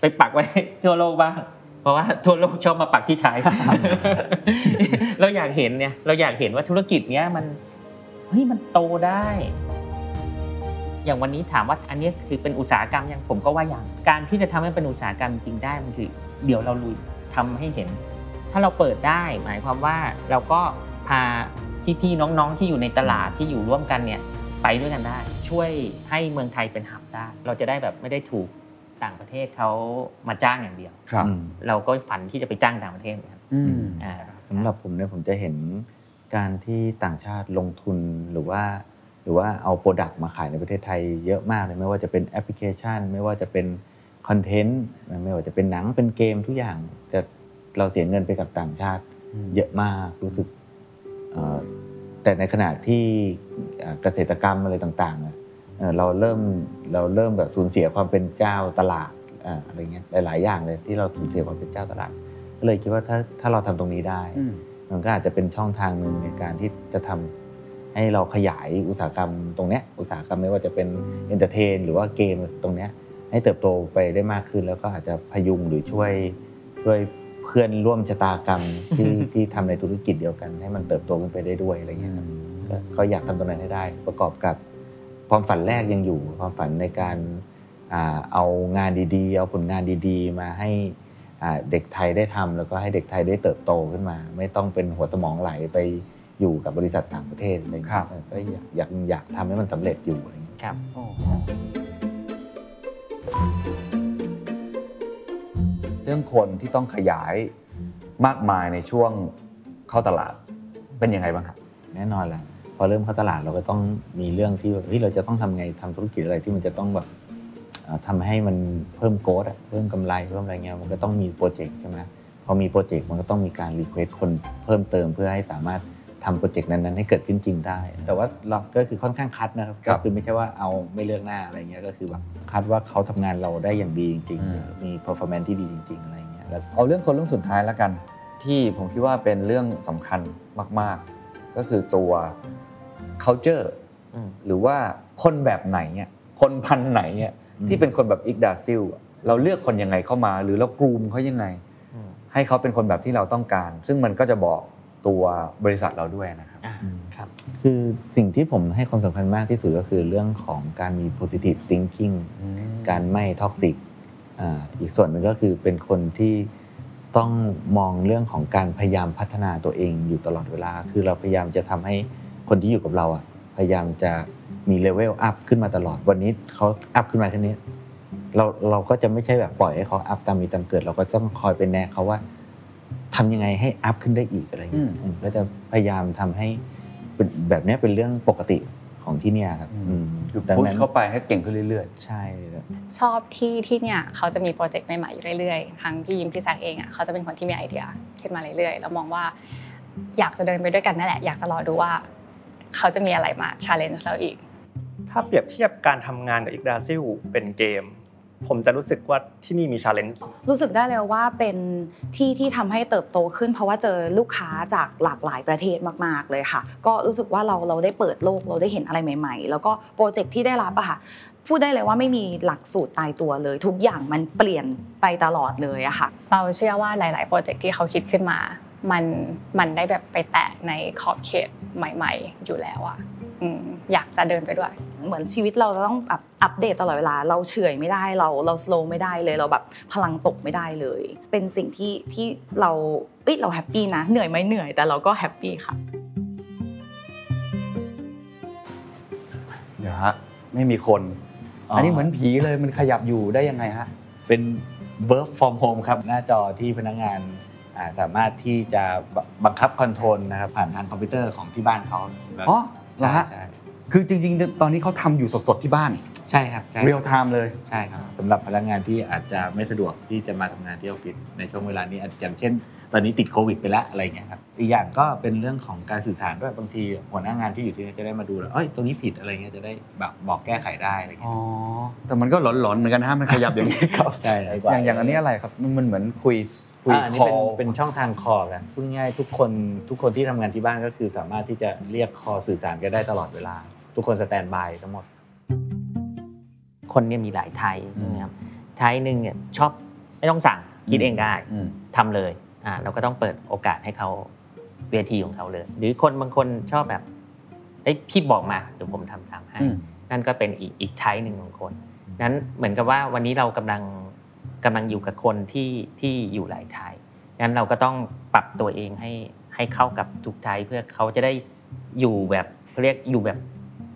ไปปักไว้ทั่วโลกบ้างเพราะว่าทั่วโลกชอบมาปักที่ไทย เราอยากเห็นเนี่ยเราอยากเห็นว่าธุรกิจเนี้ยมันเฮ้ยมันโตได้ อย่างวันนี้ถามว่าอันนี้คือเป็นอุตสาหกรรมยังผมก็ว่าอย่าง การที่จะทำให้เป็นอุตสาหกรรมจริงได้มันคือเดี๋ยวเราลุยทำให้เห็น ถ้าเราเปิดได้หมายความว่าเราก็พาพี่ๆน้องๆที่อยู่ในตลาดที่อยู่ร่วมกันเนี่ยไปด้วยกันได้ ช่วยให้เมืองไทยเป็น hub ได้ เราจะได้แบบไม่ได้ถูกต่างประเทศเขามาจ้างอย่างเดียว ครับอืม เราก็ฝันที่จะไปจ้างต่างประเทศเหมือนกันอืม อ่า สำหรับผมเนี่ยผมจะเห็นการที่ต่างชาติลงทุนหรือว่า หรือว่าเอา product มาขายในประเทศไทยเยอะมากเลยไม่ว่าจะเป็นแอปพลิเคชัน ไม่ว่าจะเป็น content ไม่ว่าจะเป็นหนังเป็นเกมทุกอย่างจะเราเสียเงินไปกับต่างชาติ เยอะมากรู้สึกเอ่อ แต่ในขณะที่เอ่อเกษตรกรรมอะไรต่างๆอะเอ่อเราเริ่มเราเริ่มแบบสูญเสียความเป็นเจ้าตลาดอ่าอะไรเงี้ยหลาย ๆ อย่างเลยที่เราสูญเสียความเป็นเจ้าตลาด ก็เลยคิดว่าถ้าถ้าเราทำตรงนี้ได้อืมมันก็อาจจะเป็นช่องทางหนึ่งในการที่จะทำให้เราขยายอุตสาหกรรมตรงเนี้ยอุตสาหกรรมไม่ว่าจะเป็น entertain หรือว่าเกมตรงเนี้ยให้เติบโตไปได้มากขึ้นแล้วก็อาจจะพยุงหรือช่วยช่วย เพื่อนร่วมชะตากรรมที่ที่ทำในธุรกิจเดียวกัน ให้มันเติบโตขึ้นไปได้ด้วยอะไรเงี้ยครับก็ก็อยากทำตรงนั้นให้ได้ ประกอบกับความฝันแรกยังอยู่ ความฝันในการอ่าเอางานดีๆ เอาผลงานดีๆ มาให้อ่าเด็กไทยได้ทำแล้วก็ให้เด็กไทยได้เติบโตขึ้นมา ไม่ต้องเป็นหัวสมองไหลไปอยู่กับบริษัทต่างประเทศอะไรอย่างเงี้ยเออก็อยากอยากอยากทำให้มันสำเร็จอยู่อะไรอย่างเงี้ยครับเรื่องคนที่ต้องขยายมากมายในช่วงเข้าตลาดเป็นยังไงบ้างครับแน่นอนแหละพอเริ่มเข้าตลาดเราก็ต้องมีเรื่องที่แบบเฮ้ยเราจะต้องทำไงทำธุรกิจอะไรที่มันจะต้องแบบเอ่อทำให้มันเพิ่ม growth เพิ่มกำไรเพิ่มอะไรเงี้ยมันก็ต้องมีโปรเจกต์ใช่ไหมพอมีโปรเจกต์มันก็ต้องมีการ request คนเพิ่มเติมเพื่อให้สามารถ ทำโปรเจกต์นั้นๆให้เกิดขึ้นจริงได้ แต่ว่าเราก็คือค่อนข้างคัดนะครับครับก็คือไม่ใช่ว่าเอาไม่เลือกหน้าอะไรเงี้ยก็คือแบบคัดว่าเขาทำงานเราได้อย่างดีจริงอืมๆมี performance ที่ดีจริงๆอะไรเงี้ยแล้วเอาเรื่องคนเรื่องสุดท้ายแล้วกัน ที่ผมคิดว่าเป็นเรื่องสำคัญมาก ๆ ก็คือตัว culture อืมหรือว่าคนแบบไหนเนี่ยคนพันธุ์ไหนเนี่ยอืมที่เป็นคนแบบอิกดาซิลอะเราเลือกคนยังไงเข้ามา หรือเรากรูมเขายังไงอืมให้เขาเป็นคนแบบที่เราต้องการ ซึ่งมันก็จะบอก ตัวบริษัทเราด้วยนะครับอ่าครับคือสิ่งที่ผมให้ความสำคัญมากที่สุดก็คือเรื่องของการมี positive thinking การไม่ toxic อีกส่วนหนึ่งก็คือเป็นคนที่ต้องมองเรื่องของการพยายามพัฒนาตัวเองอยู่ตลอดเวลา คือเราพยายามจะทำให้คนที่อยู่กับเราอะพยายามจะมี level up ขึ้นมาตลอด วันนี้เขา up ขึ้นมาแค่นี้เราเราก็จะไม่ใช่แบบปล่อยให้เขา up ตามมีตามเกิด เราก็ต้องคอยเป็นแนะเขาว่า ทำยังไงให้อัพขึ้นได้อีกอะไรอย่างเงี้ยอืมอืมก็จะพยายามทำให้เป็นแบบเนี้ยเป็นเรื่องปกติของที่เนี่ยครับอืมคือดังพุชนั้นเข้าไปให้เก่งขึ้นเรื่อยใช่ครับ ชอบที่ที่เนี่ยเขาจะมีโปรเจกต์ใหม่ๆอยู่เรื่อยๆ ทั้งพี่ยิมพี่แซกเองอะเขาจะเป็นคนที่มีไอเดียขึ้นมาเรื่อยๆ แล้วมองว่าอยากจะเดินไปด้วยกันนั่นแหละ อยากจะรอดูว่า เขาจะมีอะไรมา challenge เราอีก ถ้าเปรียบเทียบการทำงานกับอีกดาซิลเป็นเกม ผมจะรู้สึกว่าที่นี่มี challengeรู้สึกได้เลยว่าเป็นที่ที่ทำให้เติบโตขึ้น เพราะว่าเจอลูกค้าจากหลากหลายประเทศมาก ๆ เลยค่ะ ก็รู้สึกว่าเราเราได้เปิดโลกเราได้เห็นอะไรใหม่ ๆ แล้วก็โปรเจกต์ที่ได้รับอะค่ะพูดได้เลยว่าไม่มีหลักสูตรตายตัวเลย ทุกอย่างมันเปลี่ยนไปตลอดเลยอะค่ะเราเชื่อว่าหลาย ๆ โปรเจกต์ที่เขาคิดขึ้นมา มันมันได้แบบไปแตะในขอบเขตใหม่ ๆ อยู่แล้วอะ อืมอยากจะเดินไปด้วย เหมือนชีวิตเราจะต้องแบบอัปเดตตลอดเวลา เราเฉื่อยไม่ได้เราเราสโลไม่ได้เลยเราแบบพลังตกไม่ได้เลย เป็นสิ่งที่ที่เราเอ้ยเราแฮปปี้นะเหนื่อยไหมเหนื่อยแต่เราก็แฮปปี้ค่ะๆเดี๋ยวฮะไม่มีคนอ๋ออัอันนี้เหมือนผีเลยมันขยับอยู่ได้ยังไงฮะเป็น work from home ครับหน้าจอที่พนักงานอ่าสามารถที่จะบังคับ control นะครับผ่านทางคอมพิวเตอร์ของที่บ้านเขาอ๋อ เหรอใช่ฮะใช่คือจริงๆ ตอนนี้เขาทำอยู่สดๆที่บ้านใช่ครับใช่ real time เลย ใช่ครับสำหรับพนักงานที่อาจจะไม่สะดวกที่จะมาทำงานที่ออฟฟิศในช่วงเวลานี้อาจจะอย่างเช่น ตอนนี้ติดโควิดไปแล้วอะไรอย่างเงี้ยครับอีกอย่างก็เป็นเรื่องของการสื่อสารด้วยบางทีหัวหน้างานที่อยู่ที่นี่จะได้มาดูแล้วเอ้ยตรงนี้ผิดอะไรเงี้ยจะได้แบบบอกแก้ไขได้อะไรเงี้ยอ๋อแต่มันก็หลอนๆเหมือนกันฮะมันขยับอย่างนี้ครับ ใช่อย่างอย่างอันนี้อะไรครับมันมันเหมือนคุย คุยอ่าอันนี้คอเป็นลเป็นช่องทางคอลกันพูดง่ายๆทุกคนทุกคนที่ทำงานที่บ้านก็คือสามารถที่จะเรียกคอสื่อสารกันได้ตลอดเวลา ทุกคนสแตนบายทั้งหมด คนเนี่ยมีหลายไทยนะครับไทยหนึ่งเนี่ยชอบไม่ต้องสั่งคิดเองได้อืมทำเลยอ่าเราก็ต้องเปิดโอกาสให้เขาเวทีของเขาเลย หรือคนบางคนชอบแบบเอ้ยพี่บอกมาเดี๋ยวผมทำตามให้อืมนั่นก็เป็นอีกอีก type หนึ่งของคนนั้นเหมือนกับว่าวันนี้เรากำลัง กำลังอยู่กับคนที่ที่อยู่หลาย type งั้นเราก็ต้องปรับตัวเองให้ให้เข้ากับทุก type เพื่อเขาจะได้อยู่แบบเขาเรียกอยู่แบบ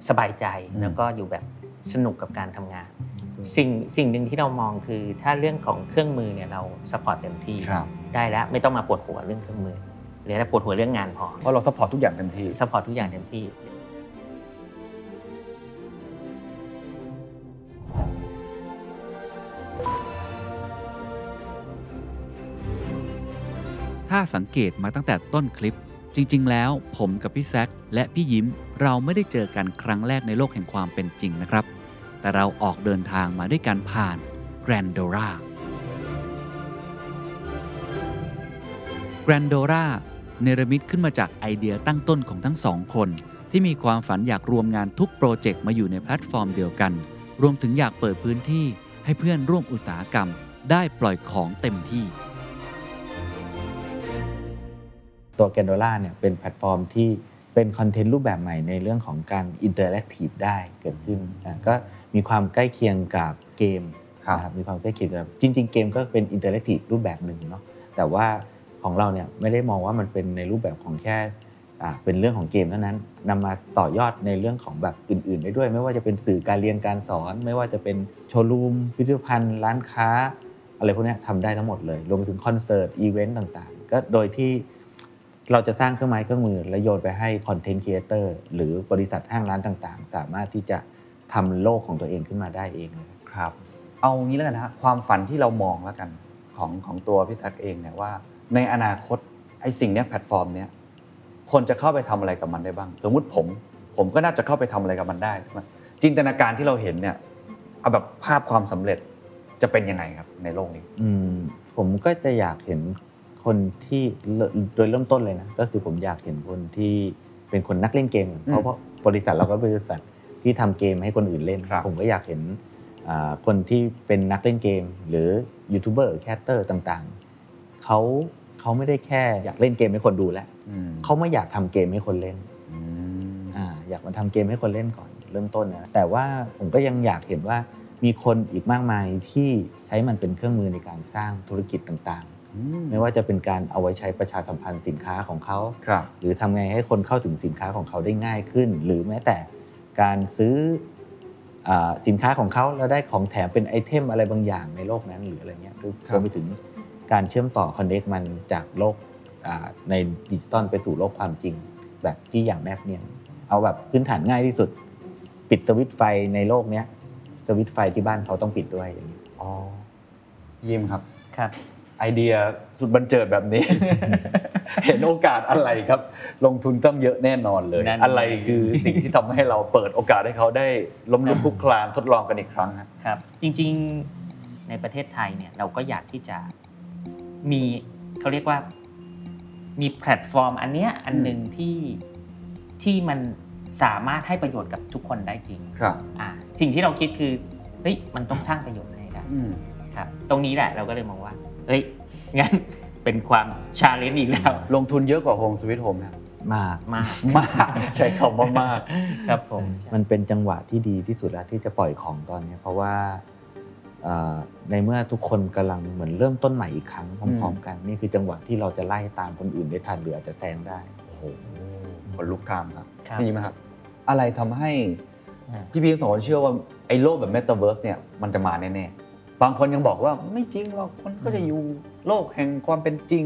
สบายใจอืมแล้วก็อยู่แบบสนุกกับการทำงาน สิ่งสิ่งหนึ่งที่เรามองคือถ้าเรื่องของเครื่องมือเนี่ยเรา support เต็มที่ครับได้แล้วไม่ต้องมาปวดหัวเรื่องเครื่องมือหรือถ้าปวดหัวเรื่องงานพอเพราะเรา support ทุกอย่างเต็มที่ support ทุกอย่างเต็มที่ ถ้าสังเกตมาตั้งแต่ต้นคลิป จริง ๆ แล้ว ผมกับพี่แซคและพี่ยิ้มเราไม่ได้เจอกันครั้งแรกในโลกแห่งความเป็นจริงนะครับ แต่เราออกเดินทางมาด้วยกันผ่านแกรนโดราแกรนโดราเนรมิตขึ้นมาจากไอเดียตั้งต้นของทั้งสองคน ที่มีความฝันอยากรวมงานทุกโปรเจกต์มาอยู่ในแพลตฟอร์มเดียวกัน รวมถึงอยากเปิดพื้นที่ให้เพื่อนร่วมอุตสาหกรรม ได้ปล่อยของเต็มที่ ตัวแกนโดล่าเนี่ยเป็นแพลตฟอร์มที่เป็นคอนเทนต์รูปแบบใหม่ในเรื่องของการ interactive ได้เกิดขึ้นนะก็มีความใกล้เคียงกับเกมนะครับมีความใกล้เคียงกับจริง ๆ เกมก็เป็น interactive รูปแบบหนึ่งเนาะแต่ว่าของเราเนี่ยไม่ได้มองว่ามันเป็นในรูปแบบของแค่อ่าเป็นเรื่องของเกมเท่านั้นนำมาต่อยอดในเรื่องของแบบอื่น ๆ ได้ด้วย ไม่ว่าจะเป็นสื่อการเรียนการสอน ไม่ว่าจะเป็นโชว์รูมพิพิธภัณฑ์ร้านค้า อะไรพวกเนี้ยทำได้ทั้งหมดเลย รวมไปถึงคอนเสิร์ตอีเวนต์ต่างๆ ก็โดยที่ เราจะสร้างเครื่องไม้เครื่องมือ และโยนไปให้ content creator หรือบริษัทห้างร้านต่างๆ สามารถที่จะทำโลกของตัวเองขึ้นมาได้เองเลยครับ เอางี้แล้วกันนะฮะความฝันที่เรามองแล้วกันของของตัวพี่แท็กเองเนี่ยว่า ในอนาคตไอ้สิ่งเนี้ยแพลตฟอร์มเนี้ยคนจะเข้าไปทำอะไรกับมันได้บ้าง สมมุติผม ผมก็น่าจะเข้าไปทำอะไรกับมันได้ใช่ไหมจินตนาการที่เราเห็นเนี่ยเอาแบบภาพความสำเร็จจะเป็นยังไงครับในโลกนี้ อืมผมก็จะอยากเห็น คนที่เริ่มโดยเริ่มต้นเลยนะก็คือผมอยากเห็นคนที่เป็นคนนักเล่นเกม เพราะเพราะบริษัทเราก็เป็นบริษัทที่ทำเกมให้คนอื่นเล่น ผมก็อยากเห็นอ่าคนที่เป็นนักเล่นเกม หรือยูทูบเบอร์ caster ต่างๆเขาเขาไม่ได้แค่อยากเล่นเกมให้คนดูแล้วอืมเขาไม่อยากทำเกมให้คนเล่นอืมอ่าอยากมาทำเกมให้คนเล่นก่อนเริ่มต้นนะแต่ว่าผมก็ยังอยากเห็นว่ามีคนอีกมากมายที่ใช้มันเป็นเครื่องมือในการสร้างธุรกิจต่างๆ ไม่ว่าจะเป็นการเอาไว้ใช้ประชาสัมพันธ์สินค้าของเขาครับหรือทำไงให้คนเข้าถึงสินค้าของเขาได้ง่ายขึ้น หรือแม้แต่การซื้ออาสินค้าของเขาแล้วได้ของแถมเป็นไอเทมอะไรบางอย่างในโลกนั้นหรืออะไรเงี้ยคือรวมไปถึงการเชื่อมต่อคอนเน c t มันจากโลกอ่าในดิจิตอลไปสู่โลกความจริง แบบที่อย่างแนบเนียนเอาแบบพื้นฐานง่ายที่สุด ปิดสวิตช์ไฟในโลกเนี้ยสวิตช์ไฟที่บ้านเขาต้องปิดด้วยอย่างนี้อ๋อยิมครับครับ ไอเดียสุดบันเจิดแบบนี้ เห็นโอกาสอะไรครับ ลงทุนต้องเยอะแน่นอนเลยนั่นอะไรคือสิ่งที่ทำให้เราเปิดโอกาสให้เขาได้ล้มลุกคลุกคลานทดลองกันอีกครั้งครับครับ จริงๆในประเทศไทยเนี่ยเราก็อยากที่จะมีเขาเรียกว่ามีแพลตฟอร์ม อันเนี้ยอันหนึ่งที่ที่มันสามารถให้ประโยชน์กับทุกคนได้จริง ครับอ่าสิ่งที่เราคิดคือเฮ้ยมันต้องสร้างประโยชน์ให้ได้อืมครับ ตรงนี้แหละเราก็เลยมองว่า เฮ้ยงั้นเป็นความ challenge อีกแล้ว ลงทุนเยอะกว่า Home Sweet Home นะมากมากมากใช้คำว่ามากครับผมมันเป็นจังหวะที่ดีที่สุดแล้วที่จะปล่อยของตอนนี้เพราะว่าเอ่อในเมื่อทุกคนกำลังเหมือนเริ่มต้นใหม่อีกครั้งพร้อมๆกันนี่คือจังหวะที่เราจะไล่ตามคนอื่นได้ทันหรืออาจจะแซงได้โอ้โหคนลุกตามครับครับพี่ยิ้มครับ อะไรทำให้พี่พีทั้งสองคนเชื่อว่าไอ้โลกแบบเมตาเวิร์สเนี่ยมันจะมาแน่ๆ บางคนยังบอกว่าไม่จริงหรอกมันก็จะอยู่โลกแห่งความเป็นจริง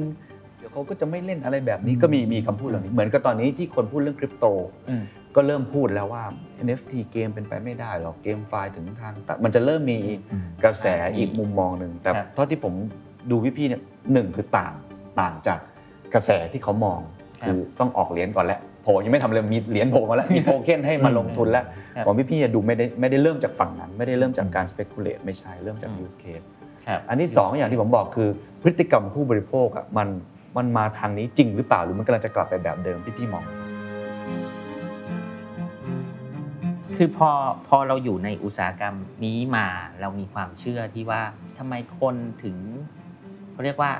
เดี๋ยวเขาก็จะไม่เล่นอะไรแบบนี้ก็มีมีคำพูดเหล่านี้ เหมือนกับตอนนี้ที่คนพูดเรื่องคริปโตอืมก็เริ่มพูดแล้วว่า NFT เกมเป็นไปไม่ได้หรอกเกมไฟล์ถึงทางตัดมันจะเริ่มมีกระแสอีกมุมมองหนึ่งแต่ครับเท่าที่ผมดูพี่ๆเนี่ยหนึ่งคือต่างต่างจากกระแสที่เขามองคือต้องออกเหรียญก่อนแล้ว โผล่ยังไม่ทำเลยมีเหรียญโผล่มาแล้วมีโทเค็นให้มาลงทุนแล้วครับของพี่ๆจะดูไม่ได้ไม่ได้เริ่มจากฝั่งนั้น ไม่ได้เริ่มจากการ speculate ไม่ใช่เริ่มจาก use case ครับอันที่สองอย่างที่ผมบอกคือพฤติกรรมผู้บริโภคอะมันมันมาทางนี้จริงหรือเปล่าหรือมันกำลังจะกลับไปแบบเดิมที่พี่มอง คือพอพอเราอยู่ในอุตสาหกรรมนี้มาเรามีความเชื่อที่ว่าทำไมคนถึงเขาเรียกว่า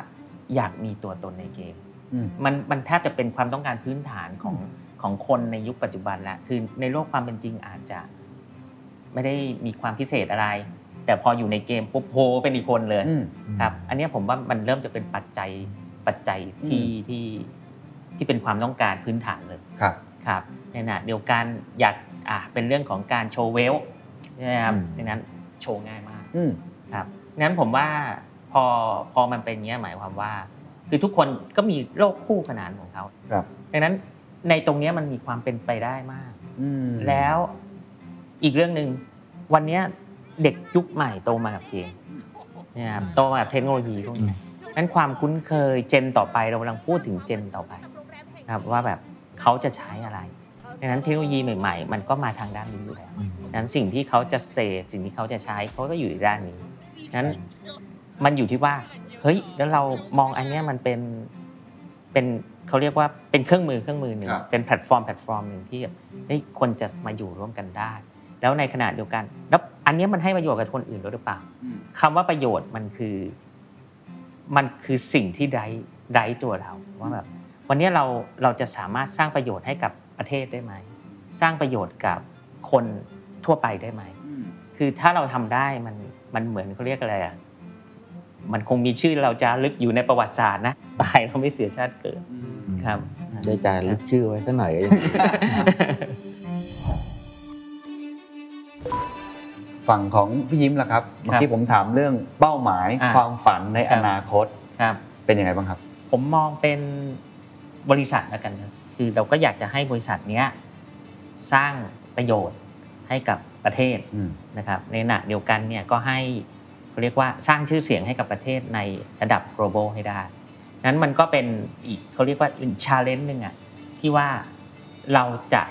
อยากมีตัวตนในเกมอืมมันมันแทบจะเป็นความต้องการพื้นฐานของ ของคนในยุคปัจจุบันแล้วคือในโลกความเป็นจริงอาจจะไม่ได้มีความพิเศษอะไร แต่พออยู่ในเกมปุ๊บโผล่เป็นอีกคนเลยอืมครับ อันเนี้ยผมว่ามันเริ่มจะเป็นปัจจัยปัจจัยที่ที่ที่เป็นความต้องการพื้นฐานเลยครับครับในขณะเดียวกันอยากอะเป็นเรื่องของการโชว์เวลใช่ไหมครับอืมดังนั้นโชว์ง่ายมากอืมครับนั้นผมว่าพอพอมันเป็นอย่างเงี้ยหมายความว่า คือทุกคนก็มีโลกคู่ขนานของเขาครับดังนั้น ในตรงเนี้ยมันมีความเป็นไปได้มากอืมแล้วอีกเรื่องหนึ่งวันเนี้ยเด็กยุคใหม่โตมากับเกมนะครับโตมากับเทคโนโลยีพวกนี้นั้นความคุ้นเคย gen ต่อไปเรากำลังพูดถึง gen ต่อไปนะครับว่าแบบเขาจะใช้อะไรดังนั้นเทคโนโลยีใหม่ ๆ มันก็มาทางด้านนี้อยู่แล้วดังนั้นสิ่งที่เขาจะเสพสิ่งที่เขาจะใช้เขาก็อยู่ในด้านนี้นั้นมันอยู่ที่ว่าเฮ้ยแล้วเรามองอันเนี้ยมันเป็นเป็น เขาเรียกว่าเป็นเครื่องมือเครื่องมือหนึ่งครับเป็นแพลตฟอร์มแพลตฟอร์มหนึ่งที่แบบเฮ้ยคนจะมาอยู่ร่วมกันได้ แล้วในขณะเดียวกัน แล้วอันเนี้ยมันให้ประโยชน์กับคนอื่นด้วยหรือเปล่าอืมคำว่าประโยชน์มันคือ มันคือสิ่งที่ไดไดตัวเราว่าแบบวันเนี้ยเราเราจะสามารถสร้างประโยชน์ให้กับประเทศได้ไหมสร้างประโยชน์กับคนทั่วไปได้ไหมคือถ้าเราทำได้มันมันเหมือนเขาเรียกอะไรอะมันคงมีชื่อเราจะลึกอยู่ในประวัติศาสตร์นะตายเราไม่เสียชาติเกิด ครับด้วยจะลึกชื่อไว้สักหน่อยก็ยังฝั่งของพี่ยิ้มล่ะครับเมื่อกี้ผมถามเรื่องเป้าหมายอ่า ความฝันในครัอบนาคตครับ เป็นยังไงบ้างครับ ผมมองเป็นบริษัทแล้วกันนะคือเราก็อยากจะให้บริษัทเนี้ยสร้างประโยชน์ให้กับประเทศอืม นะครับ ในขณะเดียวกันเนี่ยก็ให้เขาเรียกว่าสร้างชื่อเสียงให้กับประเทศในระดับ global ให้ได้ นั้นมันก็เป็นอีกเขาเรียกว่าเป็น challenge หนึ่งอะที่ว่าเราจะ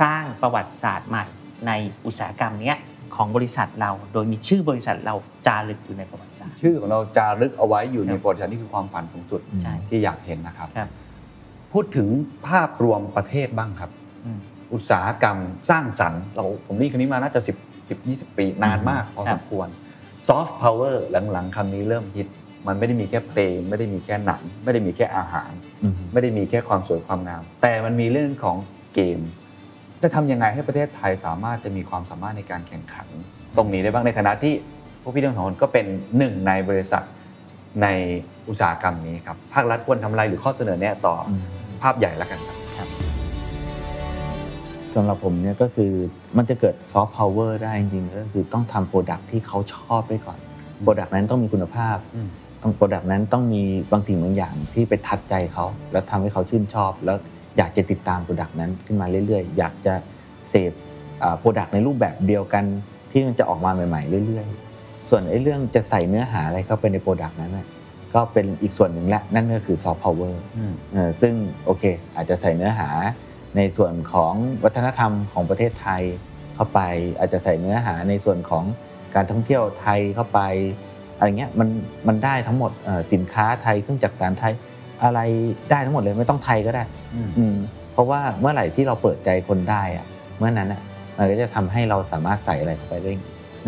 สร้างประวัติศาสตร์ใหม่ในอุตสาหกรรมเนี้ยของบริษัทเรา โดยมีชื่อบริษัทเราจารึกอยู่ในประวัติศาสตร์ชื่อของเราจารึกเอาไว้อยู่ในประวัติศาสตร์นี่คือความฝันสูงสุดใช่ที่อยากเห็นนะครับครับพูดถึงภาพรวมประเทศบ้างครับอืมอุตสาหกรรมสร้างสรรค์เราผมนี่คนนี้มาน่าจะ 10 10 20 ปีนานมากพอครัสบมควรซอฟต์พาวเวอร์หลังๆคำนี้เริ่มฮิต มันไม่ได้มีแค่เพลง ไม่ได้มีแค่หนัง ไม่ได้มีแค่อาหารอืมไม่ได้มีแค่ความสวยความงาม แต่มันมีเรื่องของเกม จะทำยังไงให้ประเทศไทยสามารถจะมีความสามารถในการแข่งขัน ตรงนี้ได้บ้างในฐานะที่พวกพี่ทั้งสองคนก็เป็นหนึ่งในบริษัทในอุตสาหกรรมนี้ครับภาครัฐควรทำอะไรหรือข้อเสนอแนะต่ออภาพใหญ่แล้วกันครับสำหรับผมเนี่ยก็คือมันจะเกิดซอฟต์พาวเวอร์ได้จริงๆก็คือต้องทำ product ที่เขาชอบไว้ก่อน product นั้นต้องมีคุณภาพอืม ต้อง product นั้นต้องมีบางสิ่งบางอย่างที่ไป touch ใจเขา แล้วทำให้เขาชื่นชอบ แล้วอยากจะติดตาม product นั้นขึ้นมาเรื่อยๆ อยากจะเสพ product ในรูปแบบเดียวกันที่มันจะออกมาใหม่ๆ เรื่อยๆ ส่วนไอ้เรื่องจะใส่เนื้อหาอะไรเข้าไปใน product นั้นน่ะก็เป็นอีกส่วนหนึ่งแหละนั่นก็คือซอฟต์พาวเวอร์อืมเอ่อซึ่งโอเค อาจจะใส่เนื้อหาในส่วนของวัฒนธรรมของประเทศไทยเข้าไป อาจจะใส่เนื้อหาในส่วนของการท่องเที่ยวไทยเข้าไป อะไรเงี้ยมันมันได้ทั้งหมดเอ่อสินค้าไทยเครื่องจักรสานไทยอะไรได้ทั้งหมดเลยไม่ต้องไทยก็ได้อืมอืมเพราะว่าเมื่อไหร่ที่เราเปิดใจคนได้อะเมื่อนั้นอะมันก็จะทำให้เราสามารถใส่อะไรเข้าไปได้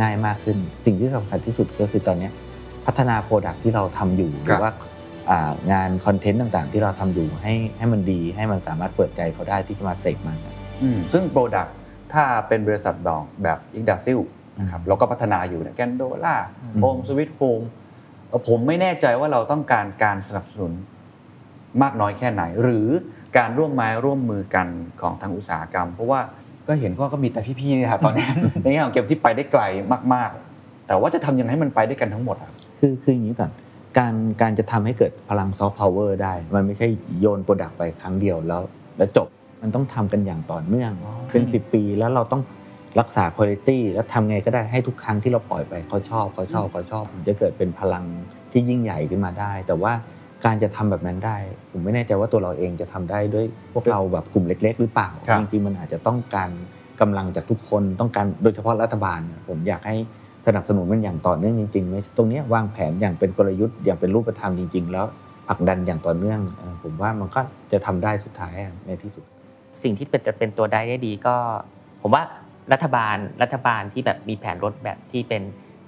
ง่ายมากขึ้น สิ่งที่สำคัญที่สุดก็คือตอนเนี้ยพัฒนาโปรดักที่เราทำอยู่หรือว่าอ่างานคอนเทนต์ต่างๆ ที่เราทำอยู่ให้ให้มันดีให้มันสามารถเปิดใจเขาได้ที่จะมาเสกมันอืมซึ่งโปรดักถ้าเป็นบริษัทดอกแบบอิกดาซิล นะครับเราก็พัฒนาอยู่เนี่ยแกนโดล่าอืมโฮมสวิตโฮมผมไม่แน่ใจว่าเราต้องการการสนับสนุนมากน้อยแค่ไหน หรือการร่วมไม้ร่วมมือกันของทางอุตสาหกรรม เพราะว่าก็เห็นว่าก็มีแต่พี่ๆนี่ครับตอนนี้ในแง่ของเกมที่ไปได้ไกลมาก ๆ แต่ว่าจะทำยังไงให้มันไปด้วยกันทั้งหมดอะคือคืออย่างนี้ก่อนการการจะทำให้เกิดพลังซอฟต์พาวเวอร์ได้ มันไม่ใช่โยน product ไปครั้งเดียวแล้ว แล้วจบมันต้องทำกันอย่างต่อเนื่องเป็น 10 ปีแล้วเราต้อง รักษาคุณภาพแล้วทำไงก็ได้ให้ทุกครั้งที่เราปล่อยไปเขาชอบเขาชอบเขาชอบมันจะเกิดเป็นพลังที่ยิ่งใหญ่ขึ้นมาได้ แต่ว่าการจะทำแบบนั้นได้ ผมไม่แน่ใจว่าตัวเราเองจะทำได้ด้วยพวกเราแบบกลุ่มเล็ก ๆ หรือเปล่าครับ จริงๆมันอาจจะต้องการกำลังจากทุกคนต้องการโดยเฉพาะรัฐบาล ผมอยากให้สนับสนุนมันอย่างต่อเนื่องจริงๆไหมตรงเนี้ยวางแผนอย่างเป็นกลยุทธ์อย่างเป็นรูปธรรมจริง ๆ แล้วผลักดันอย่างต่อเนื่องเอ่อผมว่ามันก็จะทำได้สุดท้ายอะในที่สุด สิ่งที่เป็นจะเป็นตัวได้ได้ดีก็ ผมว่า รัฐบาลรัฐบาลที่แบบมีแผนรถแบบที่เป็น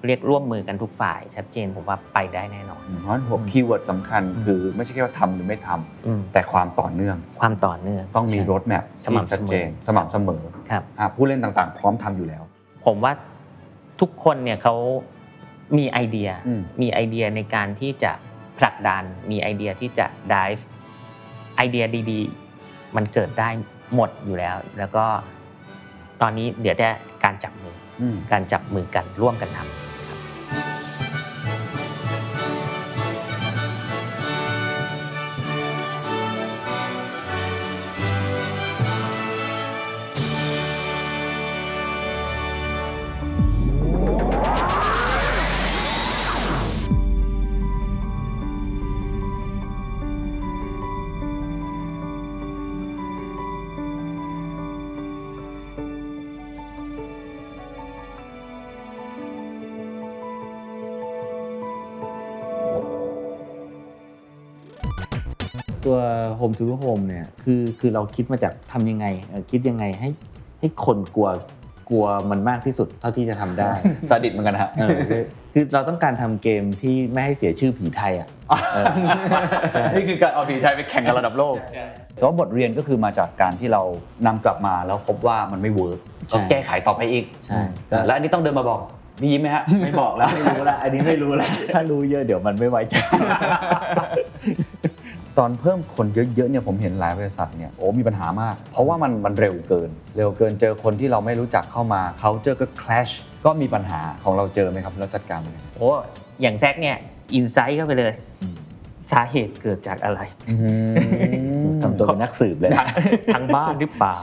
เรียกร่วมมือกันทุกฝ่าย ชัดเจนผมว่าไปได้แน่นอนเพราะฉะนั้นหัวคีย์เวิร์ดสำคัญ คือไม่ใช่แค่ว่าทำหรือไม่ทำอืมแต่ความต่อเนื่อง ความต่อเนื่อง ต้องมีใช่รถแมพสม่ำเสมอชัดเจน สม่ำเสมอครับอะผู้เล่นต่างๆ พร้อมทำอยู่แล้ว ผมว่าทุกคนเนี่ยเขามีไอเดียอืมมีไอเดียในการที่จะผลักดันมีไอเดียที่จะ dive ไอเดียดี ๆ มันเกิดได้หมดอยู่แล้ว แล้วก็ ตอนนี้เดี๋ยวแต่การจับมืออืมการจับมือกันร่วมกันทำ คือคือเราคิดมาจากทำยังไงเอ่อคิดยังไงให้ให้คนกลัวกลัวมันมากที่สุดเท่าที่จะทำได้ซาดิสม์เหมือนกันฮะเออคือคือเราต้องการทำเกมที่ไม่ให้เสียชื่อผีไทยอะเออนี่คือการเอาผีไทยไปแข่งกันระดับโลกแต่ว่าบทเรียนก็คือมาจากการที่เรานำกลับมาแล้วพบว่ามันไม่ work ใช่ก็แก้ไขต่อไปอีกใช่อะแล้วอันนี้ต้องเดินมาบอกพี่ยิ้มไหมฮะไม่บอกแล้วไม่รู้แล้วอันนี้ไม่รู้แล้วถ้ารู้เยอะเดี๋ยวมันไม่ไว้ใจ ตอนเพิ่มคนเยอะๆเนี่ยผมเห็นหลายบริษัทเนี่ยโอ้มีปัญหามาก เพราะว่ามันมันเร็วเกิน เร็วเกินเจอคนที่เราไม่รู้จักเข้ามาเขาเจอก็ clash ก็มีปัญหาของเราเจอไหมครับแล้วจัดการยังไงโอ้อย่างแซกเนี่ยอินไซต์เข้าไปเลย สาเหตุเกิดจากอะไรทำตัวเป็นนักสืบเลยทางบ้านหรือเปล่า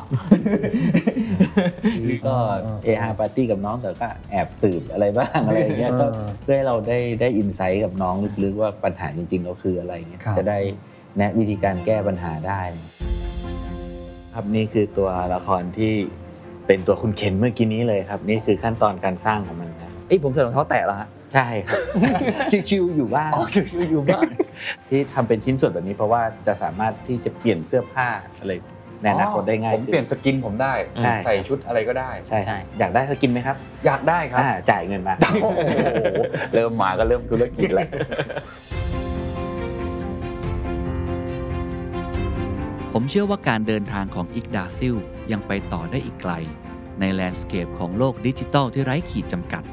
ก็เอฮาปาร์ตี้กับน้องแต่ก็แอบสืบอะไรบ้างอะไรอย่างเงี้ยก็เพื่อให้เราได้ได้อินไซต์กับน้องลึกๆว่าปัญหาจริงๆเราคืออะไรเงี้ยครับจะได้ แนะวิธีการแก้ปัญหาได้ ครับนี่คือตัวละครที่เป็นตัวคุณเคนเมื่อกี้นี้เลยครับ นี่คือขั้นตอนการสร้างของมันครับเอ้ยผมใส่รองเท้าแตะแล้วฮะใช่ครับ ชิวๆอยู่บ้านอ๋อชิวๆอยู่บ้านที่ทำเป็นชิ้นส่วนแบบนี้เพราะว่าจะสามารถที่จะเปลี่ยนเสื้อผ้าอะไรในอนาคตได้ง่ายผมเปลี่ยนสกินผมได้ใช่ใส่ชุดอะไรก็ได้ใช่ครับอยากได้สกินไหมครับ อยากได้ครับอ่าจ่ายเงินมาโอ้โหเริ่มมาก็เริ่มธุรกิจแล้ว ผมเชื่อว่าการเดินทางของ Yggdrazil ยังไปต่อได้อีกไกล ใน landscape ของโลกดิจิทัลที่ไร้ขีดจำกัด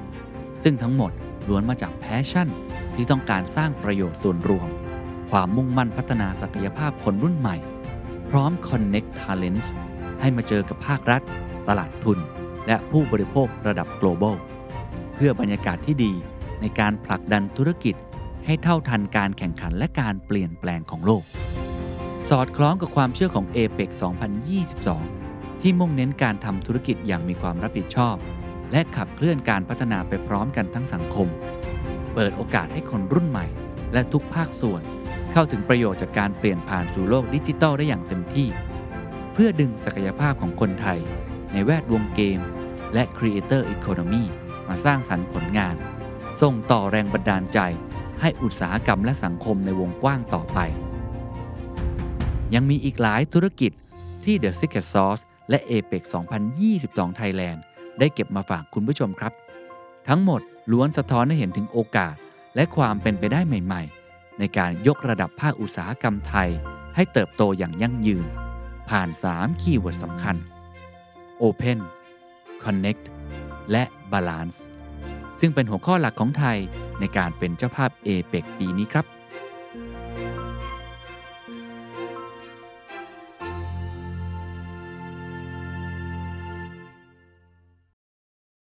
ซึ่งทั้งหมดล้วนมาจาก passion ที่ต้องการสร้างประโยชน์ส่วนรวม ความมุ่งมั่นพัฒนาศักยภาพคนรุ่นใหม่ พร้อม Connect Talent ให้มาเจอกับภาครัฐ ตลาดทุน และผู้บริโภคระดับ global เพื่อบรรยากาศที่ดีในการผลักดันธุรกิจให้เท่าทันการแข่งขันและการเปลี่ยนแปลงของโลก สอดคล้องกับความเชื่อของ APEC 2022 ที่มุ่งเน้นการทำธุรกิจอย่างมีความรับผิดชอบ และขับเคลื่อนการพัฒนาไปพร้อมกันทั้งสังคม เปิดโอกาสให้คนรุ่นใหม่ และทุกภาคส่วน เข้าถึงประโยชน์จากการเปลี่ยนผ่านสู่โลกดิจิทัลได้อย่างเต็มที่ เพื่อดึงศักยภาพของคนไทย ในแวดวงเกม และ Creator Economy มาสร้างสรรค์ผลงาน ส่งต่อแรงบันดาลใจ ให้อุตสาหกรรมและสังคมในวงกว้างต่อไป ยังมีอีกหลายธุรกิจที่ The Secret Sauce และ APEC 2022 Thailand ได้เก็บมาฝากคุณผู้ชมครับ ทั้งหมดล้วนสะท้อนให้เห็นถึงโอกาส และความเป็นไปได้ใหม่ ๆ ในการยกระดับภาคอุตสาหกรรมไทย ให้เติบโตอย่างยั่งยืน ผ่าน 3 คีย์เวิร์ดสำคัญ Open Connect และ Balance ซึ่งเป็นหัวข้อหลักของไทยในการเป็นเจ้าภาพ APEC ปีนี้ครับ